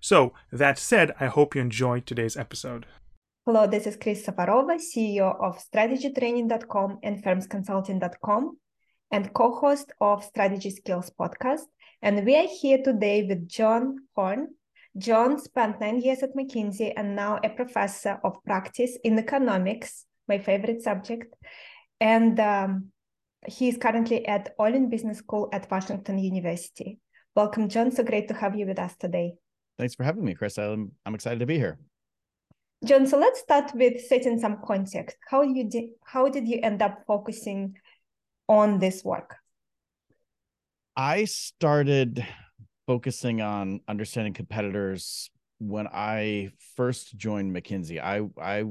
So, that said, I hope you enjoyed today's episode. Hello, this is Kris Safarova, CEO of strategytraining.com and firmsconsulting.com and co-host of Strategy Skills podcast. And we are here today with John Horn. John spent nine years at McKinsey and now a professor of practice in economics, my favorite subject. And um, he is currently at Olin Business School at Washington University. Welcome, John. So great to have you with us today. Thanks for having me, Kris. I'm, I'm excited to be here. John, so let's start with setting some context. How you did how did you end up focusing on this work? I started focusing on understanding competitors when I first joined McKinsey. I I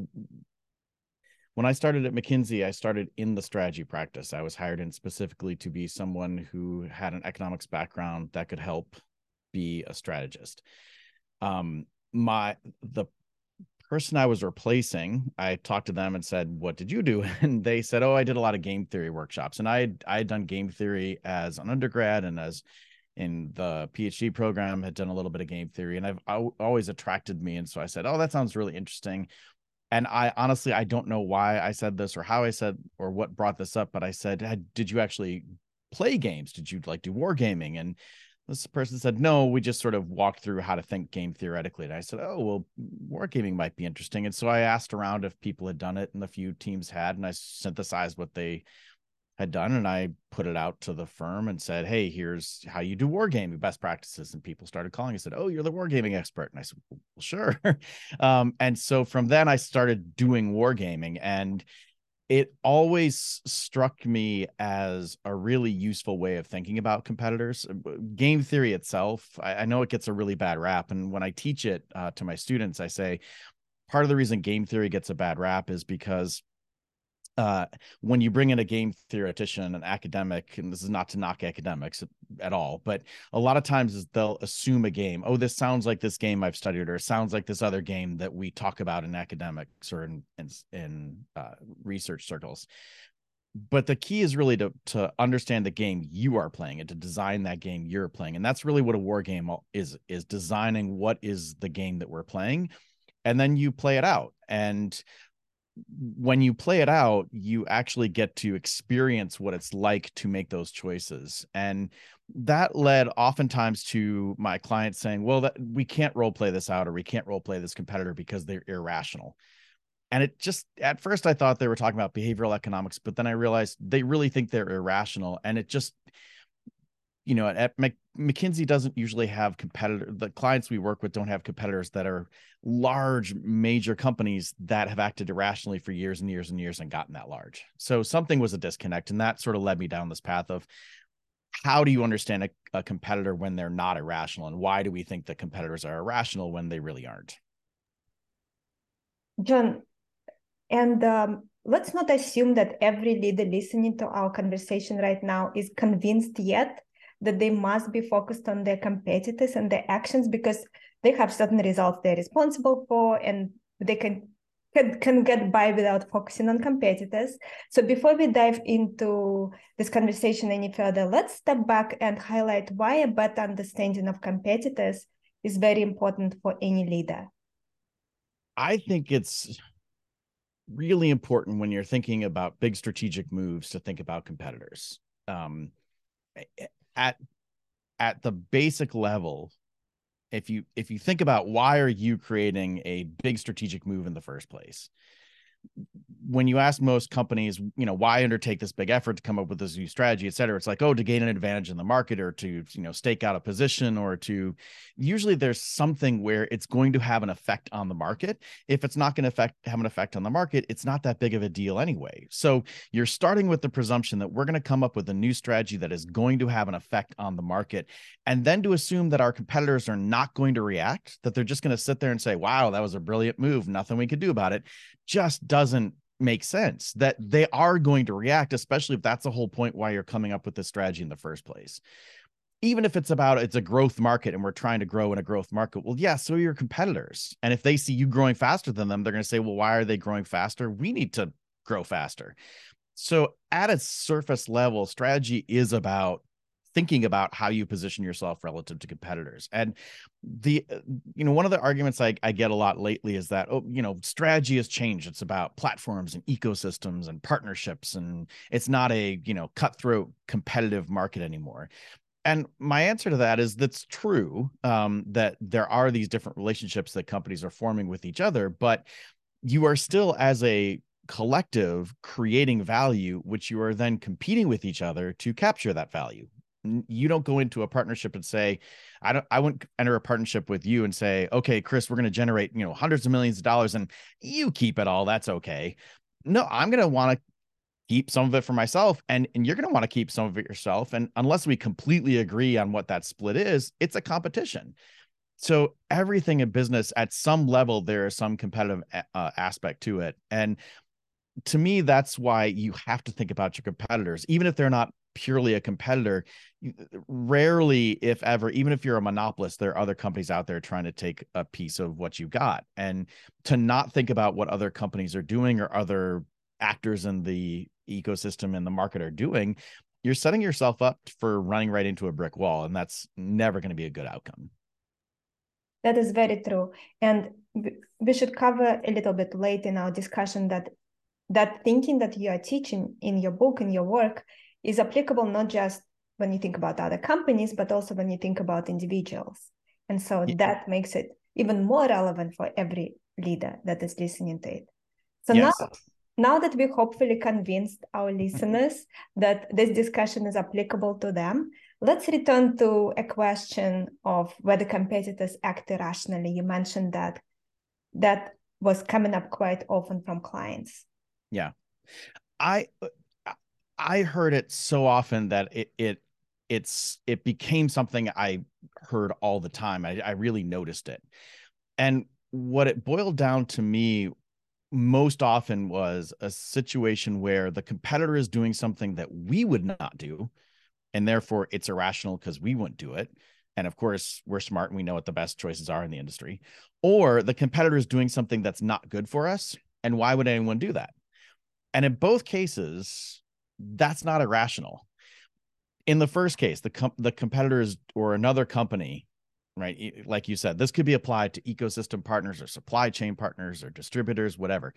when I started at McKinsey, I started in the strategy practice. I was hired in specifically to be someone who had an economics background that could help be a strategist um my the person I was replacing, I talked to them and said, "What did you do?" And they said, "Oh, I did a lot of game theory workshops." And I had, I had done game theory as an undergrad and as in the PhD program had done a little bit of game theory, and I've I, always attracted me. And so I said, "Oh, that sounds really interesting." And I honestly I don't know why I said this or how I said or what brought this up, but I said, "Did you actually play games? Did you like do wargaming?" And this person said, no, we just sort of walked through how to think game theoretically. And I said, oh, well, wargaming might be interesting. And so I asked around if people had done it, and a few teams had, and I synthesized what they had done and I put it out to the firm and said, Hey, here's how you do wargaming best practices. And people started calling and said, Oh, you're the wargaming expert. And I said, well, sure. um, and so from then I started doing wargaming and it always struck me as a really useful way of thinking about competitors. Uh, game theory itself, I, I know it gets a really bad rap. And when I teach it uh, to my students, I say part of the reason game theory gets a bad rap is because uh, when you bring in a game theoretician, an academic, and this is not to knock academics at all, but a lot of times they'll assume a game. Oh, this sounds like this game I've studied, or sounds like this other game that we talk about in academics or in in, in uh, research circles. But the key is really to to understand the game you are playing and to design that game you're playing, and that's really what a war game is is designing what is the game that we're playing, and then you play it out and when you play it out, you actually get to experience what it's like to make those choices. And that led oftentimes to my clients saying, well, that we can't role play this out or we can't role play this competitor because they're irrational. And it just at first I thought they were talking about behavioral economics, but then I realized they really think they're irrational. And it just you know, at Mc, McKinsey doesn't usually have competitor. The clients we work with don't have competitors that are large, major companies that have acted irrationally for years and years and years and gotten that large. So something was a disconnect, and that sort of led me down this path of how do you understand a, a competitor when they're not irrational, and why do we think that competitors are irrational when they really aren't? John, and um, let's not assume that every leader listening to our conversation right now is convinced yet that they must be focused on their competitors and their actions because they have certain results they're responsible for and they can can, can get by without focusing on competitors. So before we dive into this conversation any further, let's step back and highlight why a better understanding of competitors is very important for any leader. I think it's really important when you're thinking about big strategic moves to think about competitors. Um, at at the basic level if you if you think about why are you creating a big strategic move in the first place when you ask most companies, you know, why undertake this big effort to come up with this new strategy, et cetera, it's like, oh, to gain an advantage in the market or to, you know, stake out a position or to usually there's something where it's going to have an effect on the market. If it's not going to affect have an effect on the market, it's not that big of a deal anyway. So you're starting with the presumption that we're going to come up with a new strategy that is going to have an effect on the market. And then to assume that our competitors are not going to react, that they're just going to sit there and say, wow, that was a brilliant move, nothing we could do about it, just doesn't make sense that mm-hmm. they are going to react, especially if that's the whole point why you're coming up with this strategy in the first place. Even if it's about it's a growth market and we're trying to grow in a growth market, well, yeah, so are your competitors. And if they see you growing faster than them, they're going to say, well, why are they growing faster? We need to grow faster. So, at its surface level, strategy is about thinking about how you position yourself relative to competitors. And the, uh, you know, one of the arguments I, I get a lot lately is that, oh, you know, strategy has changed. It's about platforms and ecosystems and partnerships. And it's not a, you know, cutthroat competitive market anymore. And my answer to that is that's true um, that there are these different relationships that companies are forming with each other, but you are still as a collective creating value, which you are then competing with each other to capture that value you don't go into a partnership and say i don't i wouldn't enter a partnership with you and say okay kris we're going to generate you know hundreds of millions of dollars and you keep it all that's okay no i'm going to want to keep some of it for myself and and you're going to want to keep some of it yourself and unless we completely agree on what that split is it's a competition. So everything in business at some level there is some competitive uh, aspect to it and to me that's why you have to think about your competitors even if they're not purely a competitor rarely if ever even if you're a monopolist there are other companies out there trying to take a piece of what you've got. And to not think about what other companies are doing or other actors in the ecosystem and the market are doing you're setting yourself up for running right into a brick wall and that's never going to be a good outcome. That is very true. And we should cover a little bit late in our discussion that that thinking that you are teaching in your book in your work is applicable not just when you think about other companies, but also when you think about individuals. And so yeah. that makes it even more relevant for every leader that is listening to it. So yes. now, now that we hopefully convinced our mm-hmm. listeners that this discussion is applicable to them, let's return to a question of whether competitors act irrationally. You mentioned that that was coming up quite often from clients. Yeah. I I heard it so often that it it it's it became something I heard all the time. I, I really noticed it. And what it boiled down to me most often was a situation where the competitor is doing something that we would not do and therefore it's irrational because we wouldn't do it and of course we're smart and we know what the best choices are in the industry or the competitor is doing something that's not good for us and why would anyone do that and in both cases that's not irrational. In the first case, the com- the competitors or another company, right? Like you said, this could be applied to ecosystem partners or supply chain partners or distributors, whatever.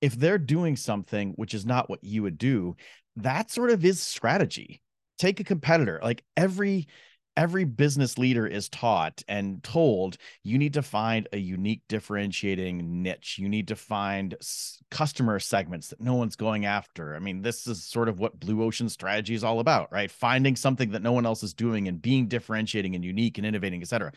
If they're doing something which is not what you would do, that sort of is strategy. Take a competitor, like every every business leader is taught and told you need to find a unique differentiating niche you need to find customer segments that no one's going after i mean this is sort of what blue ocean strategy is all about right finding something that no one else is doing and being differentiating and unique and innovating etc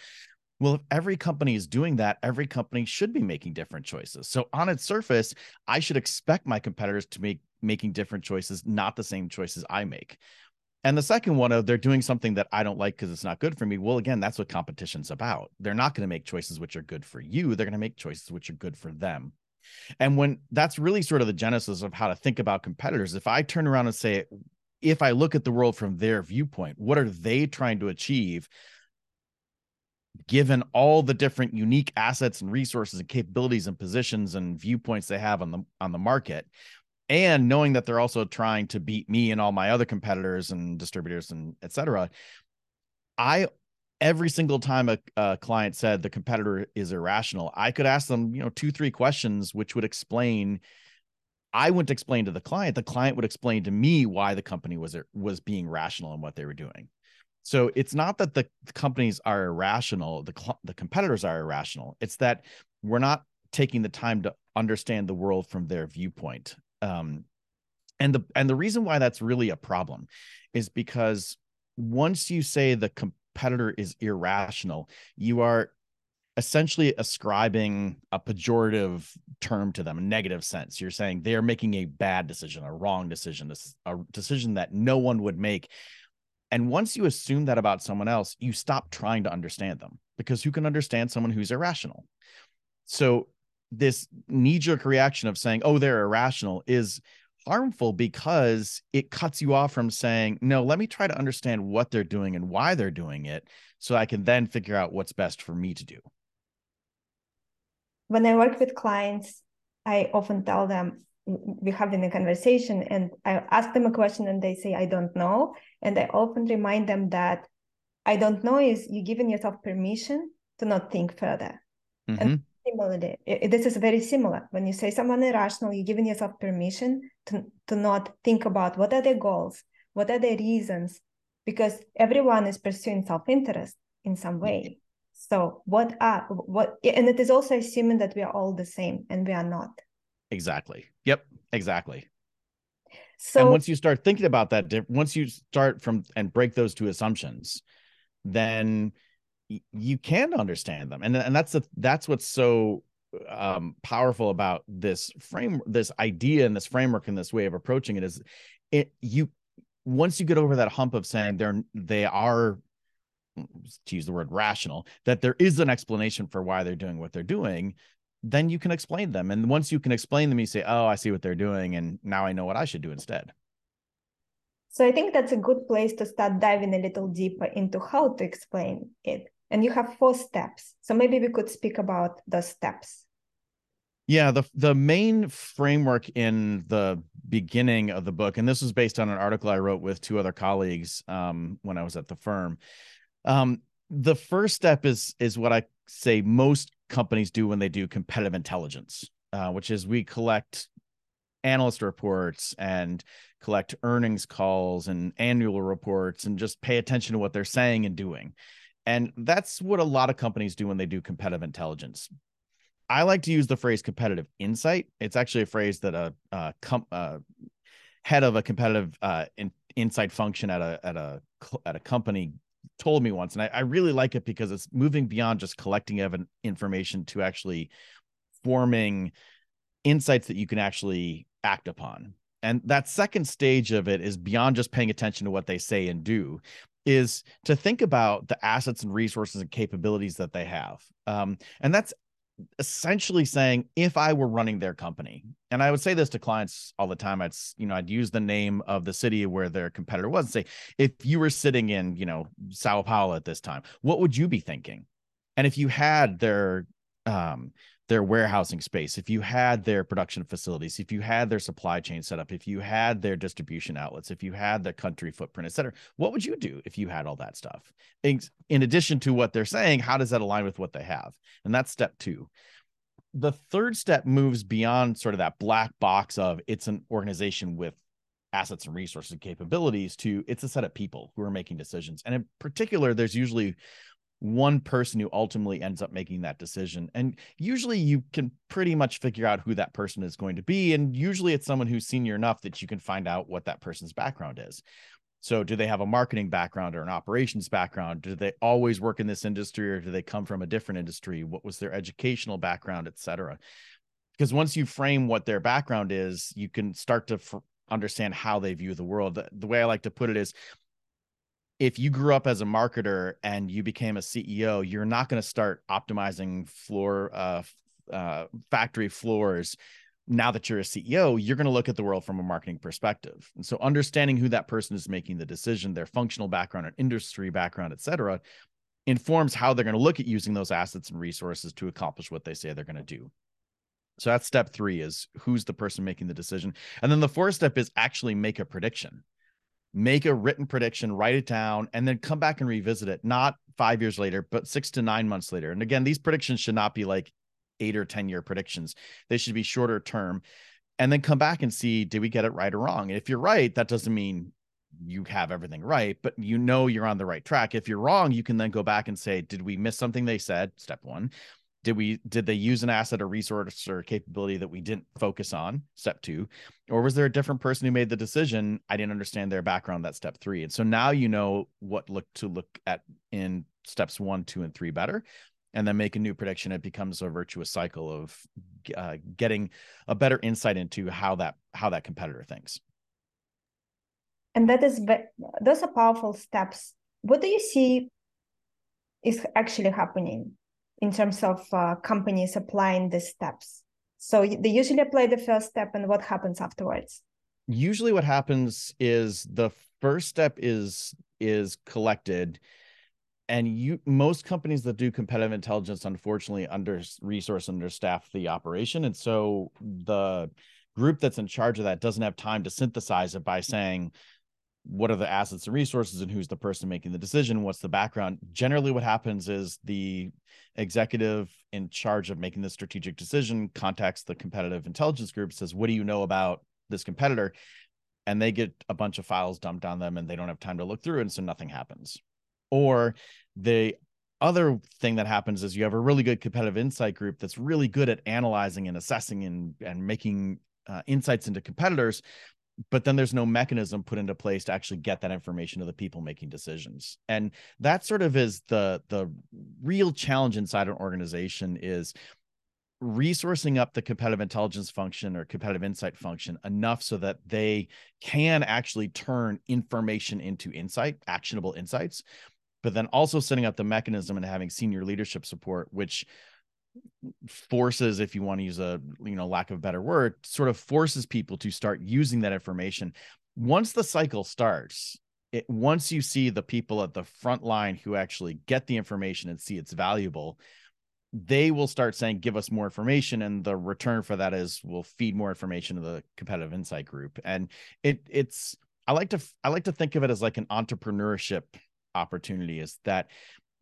well, if every company is doing that, every company should be making different choices. So on its surface, I should expect my competitors to make making different choices, not the same choices I make. And the second one of they're doing something that I don't like because it's not good for me. Well, again, that's what competition's about. They're not going to make choices which are good for you. They're going to make choices which are good for them. And when that's really sort of the genesis of how to think about competitors, if I turn around and say, if I look at the world from their viewpoint, what are they trying to achieve? Given all the different unique assets and resources and capabilities and positions and viewpoints they have on the on the market, and knowing that they're also trying to beat me and all my other competitors and distributors and etc i every single time a, a, client said the competitor is irrational i could ask them you know two three questions which would explain i wouldn't explain to the client the client would explain to me why the company was was being rational in what they were doing so it's not that the companies are irrational the the competitors are irrational it's that we're not taking the time to understand the world from their viewpoint. Um, and the and the reason why that's really a problem is because once you say the competitor is irrational, you are essentially ascribing a pejorative term to them, a negative sense. You're saying they're making a bad decision, a wrong decision, a, a decision that no one would make. And once you assume that about someone else, you stop trying to understand them because who can understand someone who's irrational? So, this knee jerk reaction of saying, oh, they're irrational is harmful because it cuts you off from saying, no, let me try to understand what they're doing and why they're doing it so I can then figure out what's best for me to do when I work with clients, I often tell them we're having a conversation and I ask them a question and they say, I don't know. And I often remind them that I don't know is you giving yourself permission to not think further. Mm-hmm. And similarly, this is very similar. When you say someone irrational, you're giving yourself permission to, to not think about what are their goals, what are their reasons, because everyone is pursuing self-interest in some way. So what are what and it is also assuming that we are all the same and we are not. Exactly. Yep, exactly. So and once you start thinking about that, once you start from and break those two assumptions, then you can understand them. And and that's the that's what's so um powerful about this frame this idea and this framework and this way of approaching it is it you once you get over that hump of saying they're they are to use the word rational, that there is an explanation for why they're doing what they're doing, then you can explain them. And once you can explain them, you say, oh, I see what they're doing. And now I know what I should do instead. So I think that's a good place to start diving a little deeper into how to explain it. And you have four steps. So maybe we could speak about those steps. Yeah, the the main framework in the beginning of the book, and this was based on an article I wrote with two other colleagues um, when I was at the firm, um, the first step is is what I say most companies do when they do competitive intelligence, uh, which is we collect analyst reports and collect earnings calls and annual reports and just pay attention to what they're saying and doing. And that's what a lot of companies do when they do competitive intelligence. I like to use the phrase competitive insight. It's actually a phrase that a, a com- uh, head of a competitive uh, in, insight function at a at a at a company told me once, and I, I really like it because it's moving beyond just collecting ev- information to actually forming insights that you can actually act upon. And that second stage of it is beyond just paying attention to what they say and do, is to think about the assets and resources and capabilities that they have. Um, and that's essentially saying if I were running their company, and I would say this to clients all the time, I'd you know I'd use the name of the city where their competitor was and say if you were sitting in you know Sao Paulo at this time, what would you be thinking? And if you had their um, their warehousing space, if you had their production facilities, if you had their supply chain set up, if you had their distribution outlets, if you had the country footprint, et cetera, what would you do if you had all that stuff? In, in addition to what they're saying, how does that align with what they have? And that's step two. The third step moves beyond sort of that black box of it's an organization with assets and resources and capabilities to it's a set of people who are making decisions. And in particular, there's usually one person who ultimately ends up making that decision. And usually you can pretty much figure out who that person is going to be. And usually it's someone who's senior enough that you can find out what that person's background is. So, do they have a marketing background or an operations background? Do they always work in this industry or do they come from a different industry? What was their educational background, et cetera? Because once you frame what their background is, you can start to f- understand how they view the world. The, the way I like to put it is if you grew up as a marketer and you became a CEO, you're not going to start optimizing floor uh, uh, factory floors. Now that you're a CEO, you're going to look at the world from a marketing perspective. And so understanding who that person is making the decision, their functional background and industry background, et cetera, informs how they're going to look at using those assets and resources to accomplish what they say they're going to do. So that's step three is who's the person making the decision. And then the fourth step is actually make a prediction make a written prediction, write it down, and then come back and revisit it, not five years later, but six to nine months later. And again, these predictions should not be like eight or 10 year predictions, they should be shorter term. And then come back and see, did we get it right or wrong? And if you're right, that doesn't mean you have everything right, but you know you're on the right track. If you're wrong, you can then go back and say, did we miss something they said? Step one. Did we did they use an asset or resource or capability that we didn't focus on step two? Or was there a different person who made the decision i didn't understand their background that step three. And so now you know what look to look at in steps one two and three better and then make a new prediction. It becomes a virtuous cycle of uh, getting a better insight into how that how that competitor thinks. And that is those are powerful steps. What do you see is actually happening in terms of uh, companies applying these steps. So they usually apply the first step and what happens afterwards? Usually what happens is the first step is is collected and you most companies that do competitive intelligence unfortunately under resource understaff the operation. And so the group that's in charge of that doesn't have time to synthesize it by saying what are the assets and resources and who's the person making the decision what's the background. Generally what happens is the executive in charge of making the strategic decision contacts the competitive intelligence group says what do you know about this competitor? And they get a bunch of files dumped on them and they don't have time to look through and so nothing happens. Or the other thing that happens is you have a really good competitive insight group that's really good at analyzing and assessing and and making uh, insights into competitors but then there's no mechanism put into place to actually get that information to the people making decisions. And that sort of is the the real challenge inside an organization is resourcing up the competitive intelligence function or competitive insight function enough so that they can actually turn information into insight actionable insights but then also setting up the mechanism and having senior leadership support which forces if you want to use a you know lack of a better word sort of forces people to start using that information. Once the cycle starts it once you see the people at the front line who actually get the information and see it's valuable they will start saying give us more information and the return for that is we'll feed more information to the competitive insight group. And it it's i like to i like to think of it as like an entrepreneurship opportunity is that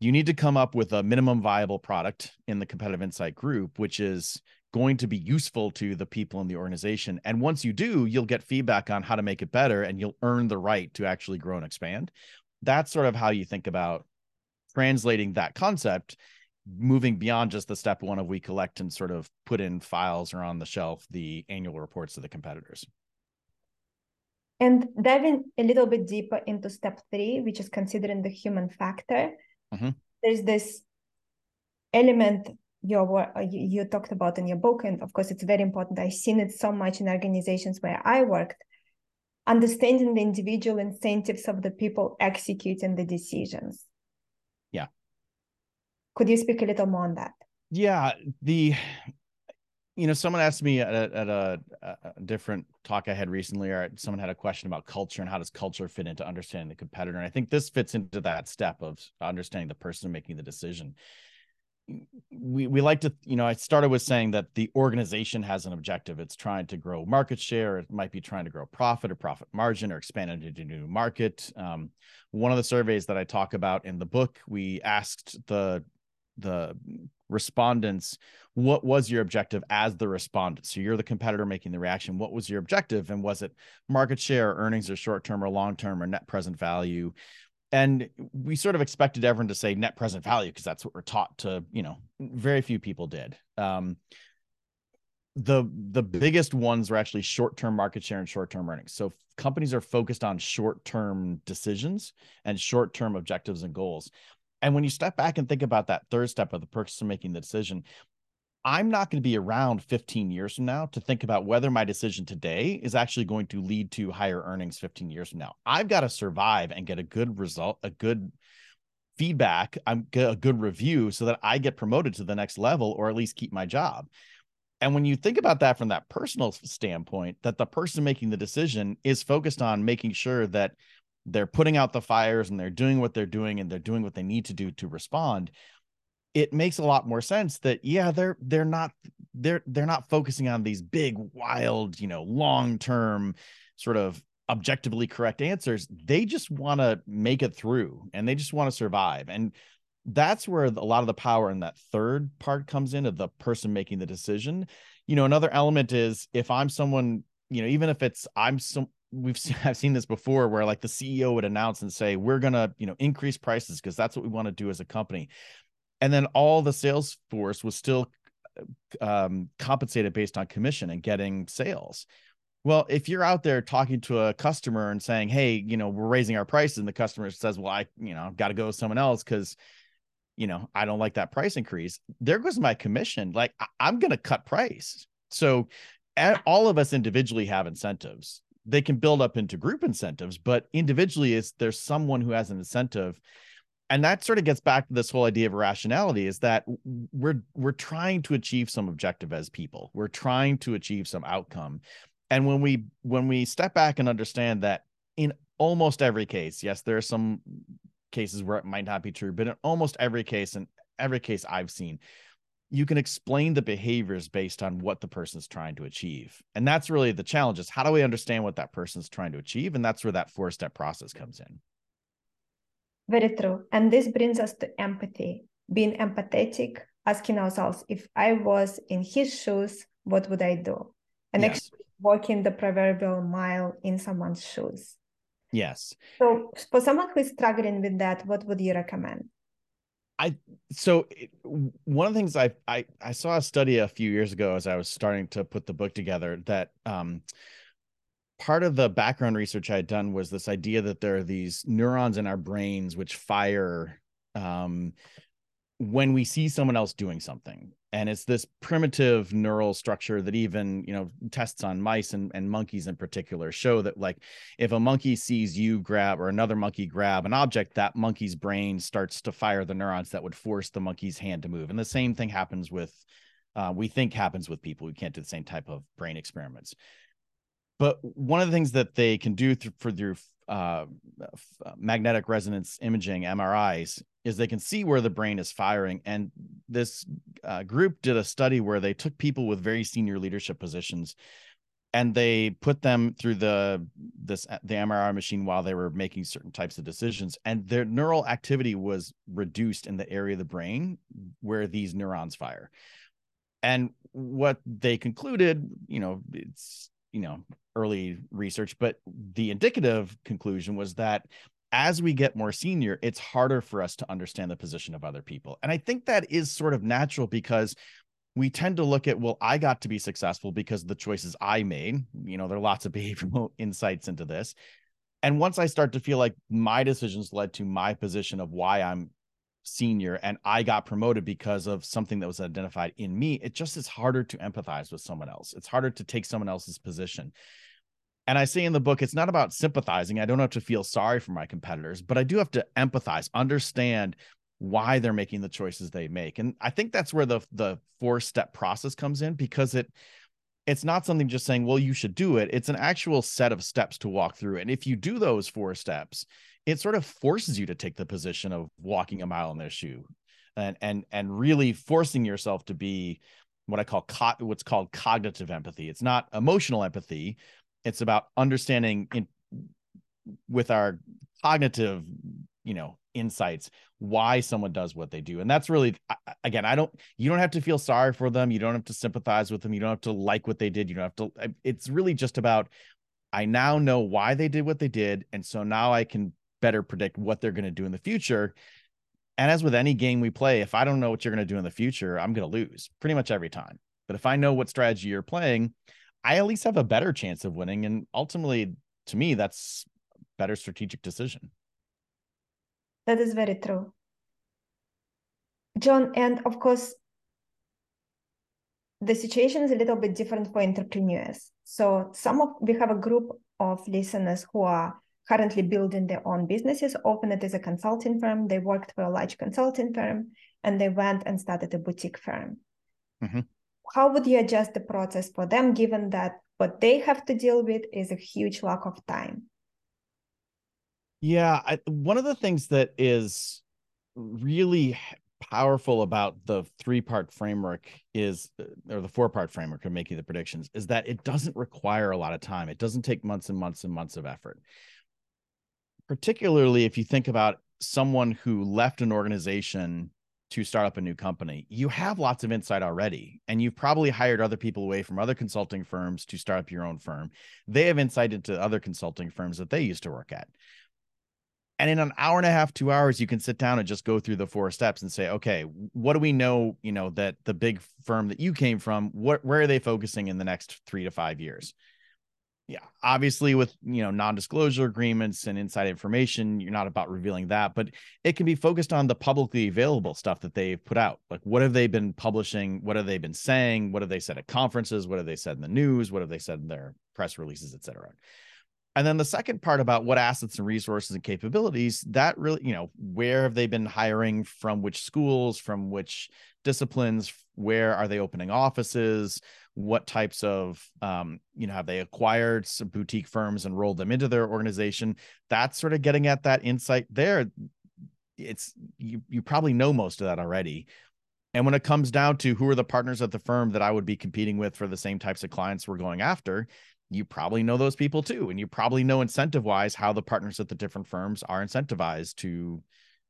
you need to come up with a minimum viable product in the competitive insight group which is going to be useful to the people in the organization. And once you do you'll get feedback on how to make it better and you'll earn the right to actually grow and expand. That's sort of how you think about translating that concept moving beyond just the step one of we collect and sort of put in files or on the shelf the annual reports of the competitors. And diving a little bit deeper into step three, which is considering the human factor, mm-hmm. there's this element you you talked about in your book, and of course, it's very important. I've seen it so much in organizations where I worked. Understanding the individual incentives of the people executing the decisions. Yeah. Could you speak a little more on that? Yeah, the you know, someone asked me at a, at a, a, different talk I had recently, or someone had a question about culture and how does culture fit into understanding the competitor. And I think this fits into that step of understanding the person making the decision. We we like to, you know, I started with saying that the organization has an objective. It's trying to grow market share. It might be trying to grow profit or profit margin or expand into a new market. Um, one of the surveys that I talk about in the book, we asked the the respondents what was your objective as the respondent? So you're the competitor making the reaction. What was your objective? And was it market share earnings or short term or long term or net present value? And we sort of expected everyone to say net present value because that's what we're taught to you know very few people did. Um, the the biggest ones were actually short term market share and short term earnings. So companies are focused on short term decisions and short term objectives and goals and when you step back and think about that third step of the person making the decision, I'm not going to be around 15 years from now to think about whether my decision today is actually going to lead to higher earnings 15 years from now. I've got to survive and get a good result, a good feedback, um, I'm a good review so that I get promoted to the next level or at least keep my job. And when you think about that from that personal standpoint, that the person making the decision is focused on making sure that they're putting out the fires and they're doing what they're doing and they're doing what they need to do to respond it makes a lot more sense that yeah they're they're not they're they're not focusing on these big wild you know long term sort of objectively correct answers. They just want to make it through and they just want to survive. And that's where a lot of the power in that third part comes in of the person making the decision. You know another element is if i'm someone you know even if it's i'm some we've seen, I've seen this before where like the CEO would announce and say, we're going to, you know, increase prices because that's what we want to do as a company. and then all the sales force was still um, compensated based on commission and getting sales. Well, if you're out there talking to a customer and saying, "Hey, you know, we're raising our prices," and the customer says, "Well, I, you know, I've got to go with someone else because, you know, I don't like that price increase," there goes my commission. Like I- am going to cut price. So, all of us individually have incentives. They can build up into group incentives, but individually, is there's someone who has an incentive. And that sort of gets back to this whole idea of rationality is that we're we're trying to achieve some objective as people. We're trying to achieve some outcome. And when we when we step back and understand that in almost every case yes there are some cases where it might not be true but in almost every case and every case i've seen you can explain the behaviors based on what the person's trying to achieve and that's really the challenge is how do we understand what that person's trying to achieve and that's where that four step process comes in very true. And this brings us to empathy, being empathetic, asking ourselves, if I was in his shoes, what would I do? And yes. actually walking the proverbial mile in someone's shoes. Yes. So for someone who is struggling with that, what would you recommend? I so one of the things I I I saw a study a few years ago as I was starting to put the book together that um part of the background research I had done was this idea that there are these neurons in our brains which fire um, when we see someone else doing something. And it's this primitive neural structure that even, you know, tests on mice and, and monkeys in particular show that like if a monkey sees you grab or another monkey grab an object, that monkey's brain starts to fire the neurons that would force the monkey's hand to move. And the same thing happens with uh, we think happens with people. We can't do the same type of brain experiments. But one of the things that they can do through, for through uh, uh magnetic resonance imaging MRIs is they can see where the brain is firing. And this uh, group did a study where they took people with very senior leadership positions and they put them through the this the MRI machine while they were making certain types of decisions and their neural activity was reduced in the area of the brain where these neurons fire and what they concluded you know it's you know early research but the indicative conclusion was that as we get more senior it's harder for us to understand the position of other people and i think that is sort of natural because we tend to look at well i got to be successful because of the choices i made you know there are lots of behavioral insights into this and once i start to feel like my decisions led to my position of why i'm senior and I got promoted because of something that was identified in me, it just is harder to empathize with someone else. It's harder to take someone else's position. And I say in the book, it's not about sympathizing. I don't have to feel sorry for my competitors, but I do have to empathize, understand why they're making the choices they make. And I think that's where the the four step process comes in because it it's not something just saying, well, you should do it. It's an actual set of steps to walk through. And if you do those four steps, it sort of forces you to take the position of walking a mile in their shoe and and and really forcing yourself to be what I call co- what's called cognitive empathy. It's not emotional empathy. It's about understanding in with our cognitive, you know, insights why someone does what they do. And that's really again, I don't you don't have to feel sorry for them, you don't have to sympathize with them, you don't have to like what they did, you don't have to it's really just about I now know why they did what they did and so now I can better predict what they're going to do in the future. And as with any game we play, if I don't know what you're going to do in the future, I'm going to lose pretty much every time. But if I know what strategy you're playing, I at least have a better chance of winning. And ultimately, to me, that's better strategic decision. That is very true. John, and of course, the situation is a little bit different for entrepreneurs. So some of we have a group of listeners who are currently building their own businesses, opened it as a consulting firm. They worked for a large consulting firm and they went and started a boutique firm. Mm-hmm. How would you adjust the process for them, given that what they have to deal with is a huge lack of time? Yeah, I, one of the things that is really powerful about the three part framework is or the four part framework of making the predictions is that it doesn't require a lot of time it doesn't take months and months and months of effort particularly if you think about someone who left an organization to start up a new company, you have lots of insight already. And you've probably hired other people away from other consulting firms to start up your own firm. They have insight into other consulting firms that they used to work at. and in an hour and a half two hours you can sit down and just go through the four steps and say okay what do we know you know that the big firm that you came from what where are they focusing in the next three to five years yeah obviously with you know non-disclosure agreements and inside information you're not about revealing that but it can be focused on the publicly available stuff that they've put out. Like what have they been publishing? What have they been saying? What have they said at conferences? What have they said in the news? What have they said in their press releases etc and then the second part about what assets and resources and capabilities that really you know where have they been hiring from which schools from which disciplines where are they opening offices what types of um, you know have they acquired some boutique firms and rolled them into their organization? That's sort of getting at that insight there. It's you you probably know most of that already. And when it comes down to who are the partners at the firm that I would be competing with for the same types of clients we're going after, you probably know those people too and you probably know incentive wise how the partners at the different firms are incentivized to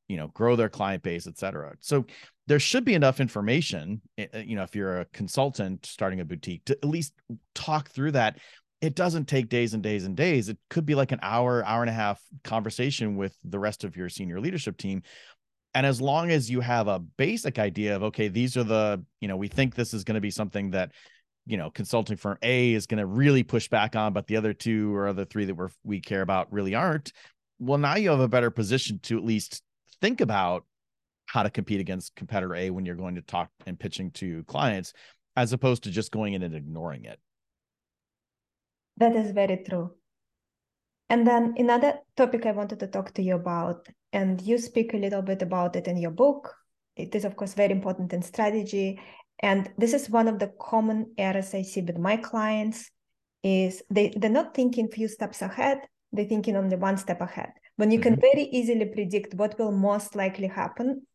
you know grow their client base et cetera. So there should be enough information eh, eh, you know if you're a consultant starting a boutique to at least talk through that. It doesn't take days and days and days. It could be like an hour hour and a half conversation with the rest of your senior leadership team. And as long as you have a basic idea of okay these are the you know we think this is going to be something that you know consulting firm A is going to really push back on, but the other two or other three that we're we care about really aren't. Well, now you have a better position to at least think about how to compete against competitor A when you're going to talk and pitching to clients, as opposed to just going in and ignoring it. That is very true. And then another topic I wanted to talk to you about, and you speak a little bit about it in your book. It is, of course, very important in strategy and this is one of the common errors I see with my clients is they, they're not thinking few steps ahead, they're thinking only one step ahead. When you mm-hmm. can very easily predict what will most likely happen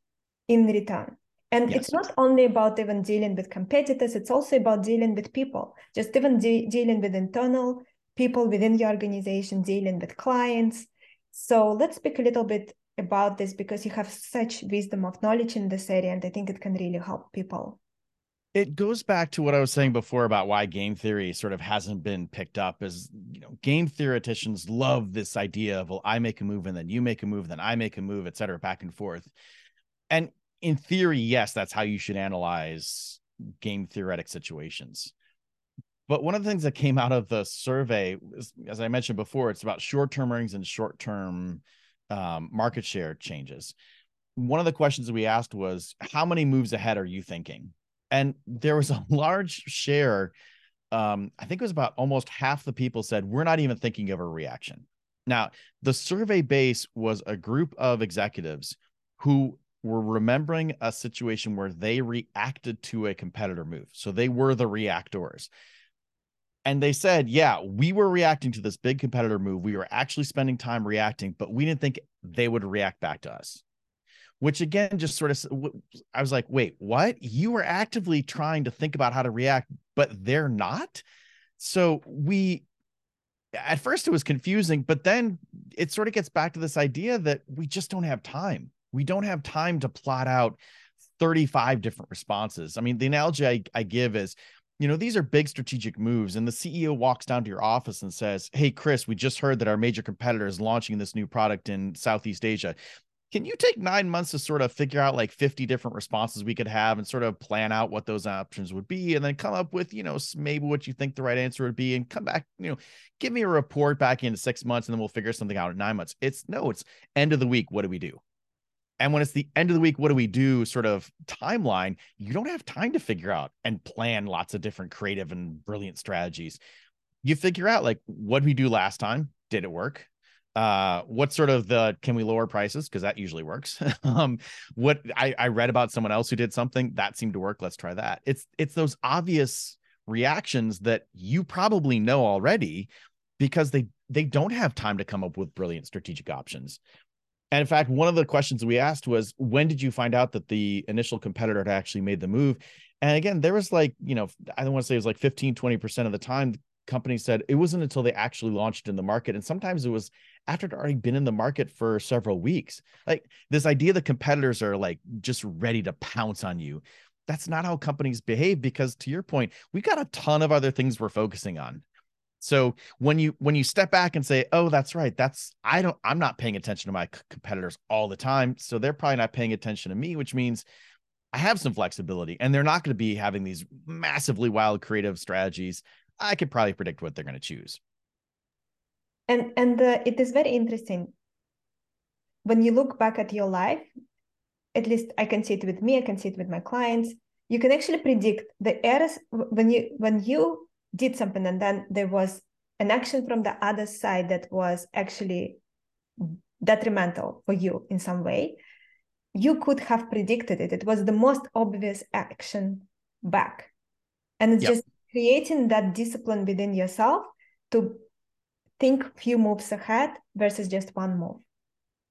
in return. And yes. it's not only about even dealing with competitors, it's also about dealing with people, just even de- dealing with internal people within the organization, dealing with clients. So let's speak a little bit about this because you have such wisdom of knowledge in this area, and I think it can really help people it goes back to what I was saying before about why game theory sort of hasn't been picked up is you know game theoreticians love this idea of well I make a move and then you make a move then I make a move et cetera back and forth. And in theory yes that's how you should analyze game theoretic situations. But one of the things that came out of the survey is, as I mentioned before it's about short-term earnings and short-term um, market share changes. One of the questions we asked was how many moves ahead are you thinking and there was a large share um, i think it was about almost half the people said we're not even thinking of a reaction. Now the survey base was a group of executives who were remembering a situation where they reacted to a competitor move. So they were the reactors. And they said yeah we were reacting to this big competitor move. We were actually spending time reacting but we didn't think they would react back to us which again just sort of I was like, wait, what? You were actively trying to think about how to react, but they're not. So we at first it was confusing, but then it sort of gets back to this idea that we just don't have time. We don't have time to plot out 35 different responses. I mean, the analogy I, I give is you know, these are big strategic moves. And the CEO walks down to your office and says, Hey, Kris, we just heard that our major competitor is launching this new product in Southeast Asia can you take nine months to sort of figure out like 50 different responses we could have and sort of plan out what those options would be and then come up with you know maybe what you think the right answer would be and come back you know give me a report back in six months and then we'll figure something out in nine months. It's no it's end of the week what do we do? And when it's the end of the week what do we do sort of timeline you don't have time to figure out and plan lots of different creative and brilliant strategies. You figure out like what we do last time? Did it work uh what sort of the can we lower prices? Because that usually works. Um what I, I read about someone else who did something that seemed to work let's try that. It's it's those obvious reactions that you probably know already because they they don't have time to come up with brilliant strategic options. And in fact one of the questions we asked was when did you find out that the initial competitor had actually made the move? And again there was like you know i don't want to say it was like 15 20% of the time companies said it wasn't until they actually launched in the market and sometimes it was after it already been in the market for several weeks like this idea that competitors are like just ready to pounce on you that's not how companies behave because to your point we got a ton of other things we're focusing on So when you when you step back and say, "Oh, that's right. That's I don't I'm not paying attention to my competitors all the time, so they're probably not paying attention to me, which means I have some flexibility and they're not going to be having these massively wild creative strategies. I could probably predict what they're going to choose." And and uh, it is very interesting when you look back at your life. At least I can see it with me. I can see it with my clients. You can actually predict the errors when you when you did something and then there was an action from the other side that was actually detrimental for you in some way you could have predicted it it was the most obvious action back and it's yep. just creating that discipline within yourself to think few moves ahead versus just one move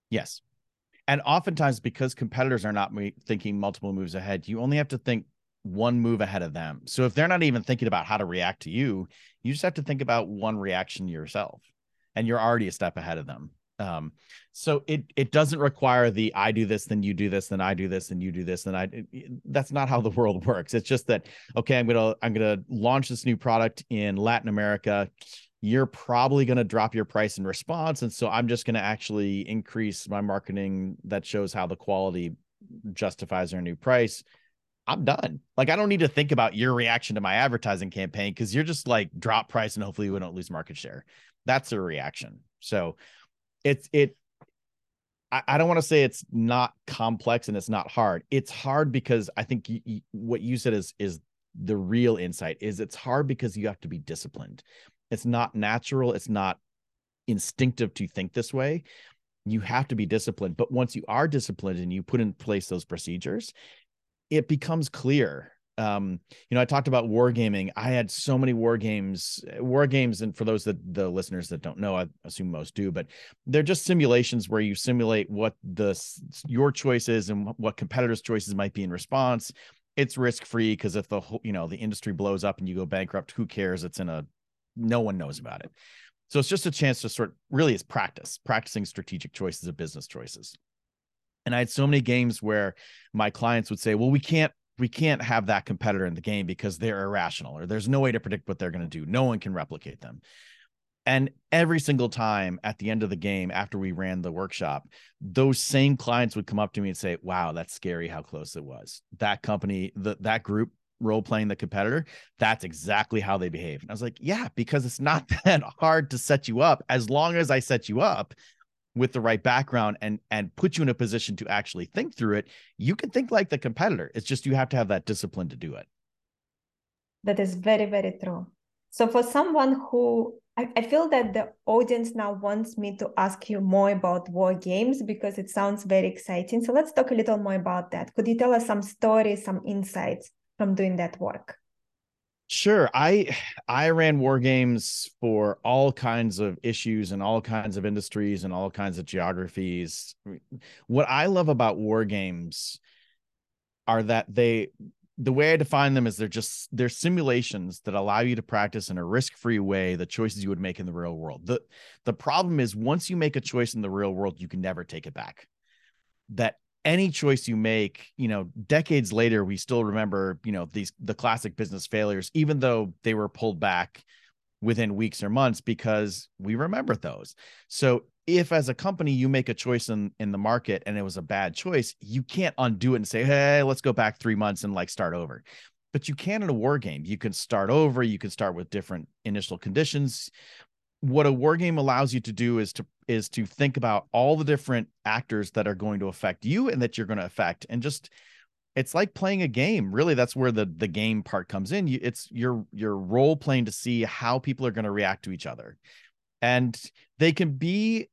yes and oftentimes because competitors are not thinking multiple moves ahead you only have to think one move ahead of them. So if they're not even thinking about how to react to you, you just have to think about one reaction yourself and you're already a step ahead of them. Um, so it it doesn't require the I do this, then you do this, then I do this, and you do this, and I. It, that's not how the world works. It's just that okay, I'm gonna I'm gonna launch this new product in Latin America. You're probably gonna drop your price in response, and so I'm just gonna actually increase my marketing that shows how the quality justifies our new price I'm done. Like I don't need to think about your reaction to my advertising campaign because you're just like drop price and hopefully we don't lose market share. That's a reaction. So it's it I, don't want to say it's not complex and it's not hard. It's hard because I think what you said is is the real insight is it's hard because you have to be disciplined. It's not natural, it's not instinctive to think this way you have to be disciplined. But once you are disciplined and you put in place those procedures, it becomes clear um you know i talked about wargaming. I had so many war games war games and for those that the listeners that don't know i assume most do but they're just simulations where you simulate what the your choices and what competitors choices might be in response. It's risk free because if the whole you know the industry blows up and you go bankrupt who cares? It's in a no one knows about it. So it's just a chance to sort really is practice practicing strategic choices of business choices. And I had so many games where my clients would say, "Well, we can't we can't have that competitor in the game because they're irrational or there's no way to predict what they're going to do. No one can replicate them." And every single time at the end of the game after we ran the workshop, those same clients would come up to me and say, "Wow, that's scary how close it was. That company, the, that group role playing the competitor, that's exactly how they behave." And I was like, "Yeah, because it's not that hard to set you up as long as I set you up with the right background and and put you in a position to actually think through it you can think like the competitor. It's just you have to have that discipline to do it. That is very very true. So for someone who I, I feel that the audience now wants me to ask you more about war games because it sounds very exciting. So let's talk a little more about that. Could you tell us some stories some insights from doing that work Sure. I I ran war games for all kinds of issues and all kinds of industries and all kinds of geographies. What I love about war games are that they the way I define them is they're just they're simulations that allow you to practice in a risk-free way the choices you would make in the real world. The the problem is once you make a choice in the real world, you can never take it back. That any choice you make, you know, decades later, we still remember, you know, these the classic business failures, even though they were pulled back within weeks or months because we remember those. So if as a company you make a choice in in the market and it was a bad choice, you can't undo it and say, "Hey, let's go back 3 months and like start over." But you can in a war game. You can start over, you can start with different initial conditions what a war game allows you to do is to is to think about all the different actors that are going to affect you and that you're going to affect. And just it's like playing a game. Really that's where the the game part comes in. You, it's your your role playing to see how people are going to react to each other. And they can be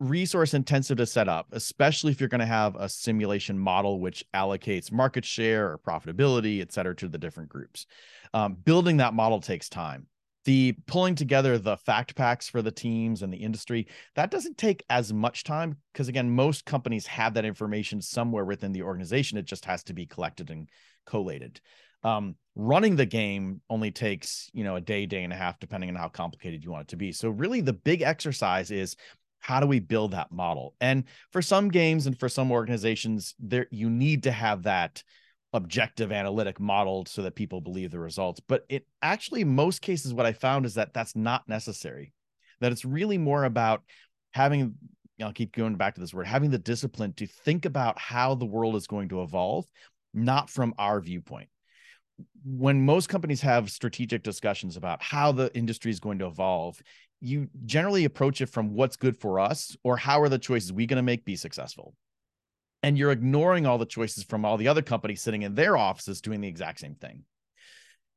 resource intensive to set up especially if you're going to have a simulation model which allocates market share or profitability et cetera to the different groups. Um, building that model takes time the pulling together the fact packs for the teams and the industry that doesn't take as much time because again most companies have that information somewhere within the organization. It just has to be collected and collated. Um, running the game only takes you know a day day and a half depending on how complicated you want it to be. So really the big exercise is how do we build that model? And for some games and for some organizations there you need to have that objective analytic modeled so that people believe the results. But it actually most cases what i found is that that's not necessary that it's really more about having I'll keep going back to this word having the discipline to think about how the world is going to evolve not from our viewpoint. When most companies have strategic discussions about how the industry is going to evolve you generally approach it from what's good for us or how are the choices we going to make be successful and you're ignoring all the choices from all the other companies sitting in their offices doing the exact same thing.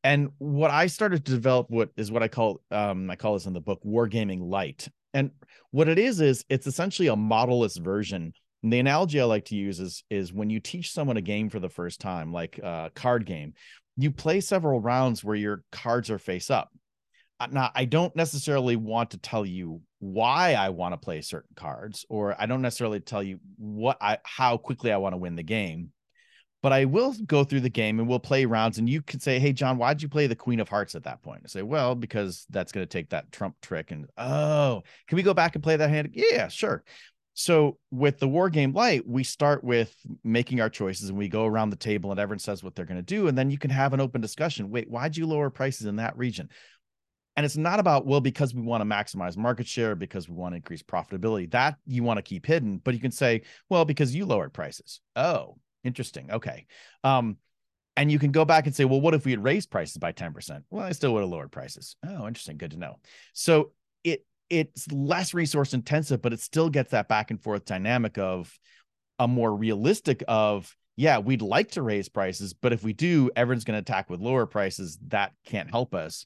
And what i started to develop what is what i call um, i call this in the book wargaming light. And what it is is it's essentially a modelless version. And the analogy i like to use is is when you teach someone a game for the first time like a card game you play several rounds where your cards are face up. uh, now i don't necessarily want to tell you why i want to play certain cards or i don't necessarily tell you what i how quickly i want to win the game but i will go through the game and we'll play rounds and you can say hey john why'd you play the queen of hearts at that point i say well because that's going to take that trump trick and oh can we go back and play that hand yeah sure so with the war game light, we start with making our choices and we go around the table and everyone says what they're going to do. And then you can have an open discussion. Wait, why'd you lower prices in that region? And it's not about, well, because we want to maximize market share, because we want to increase profitability. That you want to keep hidden, but you can say, well, because you lowered prices. Oh, interesting. Okay. Um, and you can go back and say, well, what if we had raised prices by 10%? Well, I still would have lowered prices. Oh, interesting. Good to know. So it it's less resource intensive, but it still gets that back and forth dynamic of a more realistic of yeah, we'd like to raise prices, but if we do, everyone's going to attack with lower prices. That can't help us.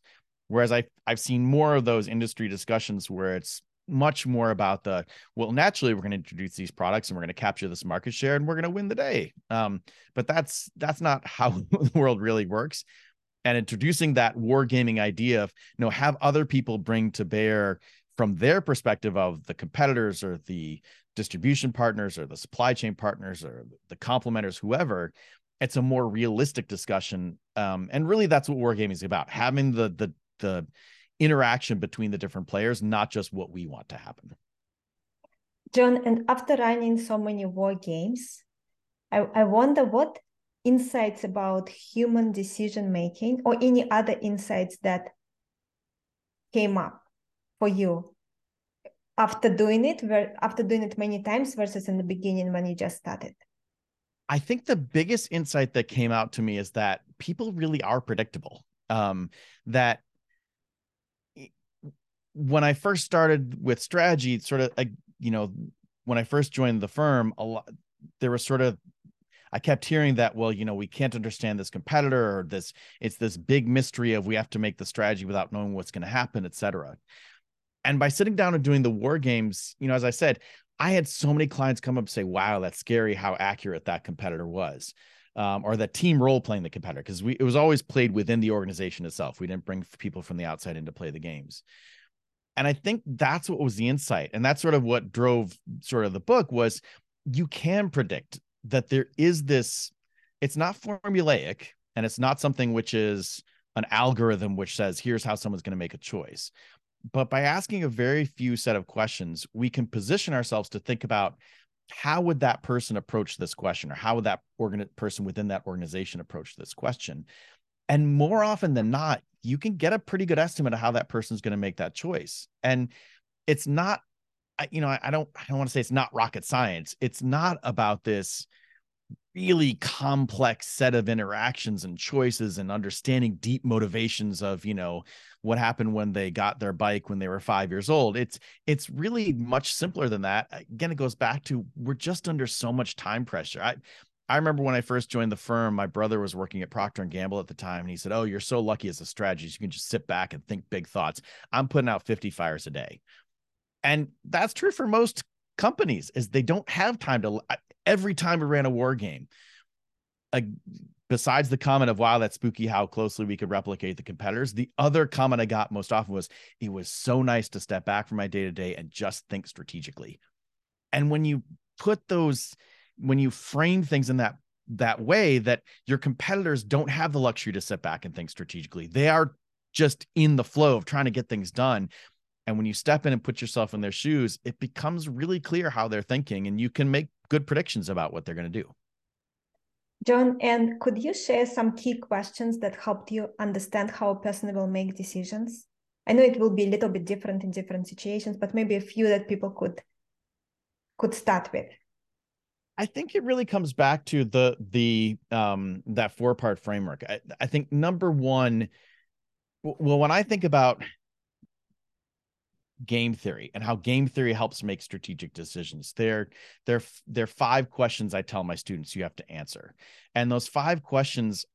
Whereas I I've seen more of those industry discussions where it's much more about the well naturally we're going to introduce these products and we're going to capture this market share and we're going to win the day um, but that's that's not how the world really works and introducing that wargaming idea of you know have other people bring to bear from their perspective of the competitors or the distribution partners or the supply chain partners or the complementers, whoever, it's a more realistic discussion. Um, and really, that's what wargaming is about: having the the the interaction between the different players, not just what we want to happen. John, and after running so many war games, I, I wonder what insights about human decision making or any other insights that came up for you after doing it after doing it many times versus in the beginning when you just started i think the biggest insight that came out to me is that people really are predictable um, that when i first started with strategy sort of like, you know when i first joined the firm a lot there was sort of I kept hearing that, well, you know, we can't understand this competitor or this, it's this big mystery of we have to make the strategy without knowing what's going to happen, et cetera and by sitting down and doing the war games, you know, as I said, I had so many clients come up and say, "Wow, that's scary how accurate that competitor was." Um, or that team role playing the competitor because we it was always played within the organization itself. We didn't bring people from the outside in to play the games. And I think that's what was the insight. And that's sort of what drove sort of the book was you can predict that there is this, it's not formulaic and it's not something which is an algorithm which says here's how someone's going to make a choice but by asking a very few set of questions we can position ourselves to think about how would that person approach this question or how would that organ- person within that organization approach this question and more often than not you can get a pretty good estimate of how that person's going to make that choice. And it's not you know I, don't i don't want to say it's not rocket science. It's not about this really complex set of interactions and choices and understanding deep motivations of you know what happened when they got their bike when they were 5 years old. It's it's really much simpler than that. Again it goes back to we're just under so much time pressure. I I remember when I first joined the firm, my brother was working at Procter and Gamble at the time, and he said, "Oh, you're so lucky as a strategist; you can just sit back and think big thoughts." I'm putting out 50 fires a day, and that's true for most companies. Is they don't have time to every time we ran a war game. Uh, besides the comment of wow that's spooky how closely we could replicate the competitors the other comment i got most often was it was so nice to step back from my day to day and just think strategically and when you put those when you frame things in that that way that your competitors don't have the luxury to sit back and think strategically they are just in the flow of trying to get things done and when you step in and put yourself in their shoes it becomes really clear how they're thinking and you can make good predictions about what they're going to do. John, and could you share some key questions that helped you understand how a person will make decisions? I know it will be a little bit different in different situations, but maybe a few that people could could start with. I think it really comes back to the the um that four part framework. I, I think number one, well, when I think about game theory and how game theory helps make strategic decisions. There, there, there are five questions I tell my students you have to answer. And those five questions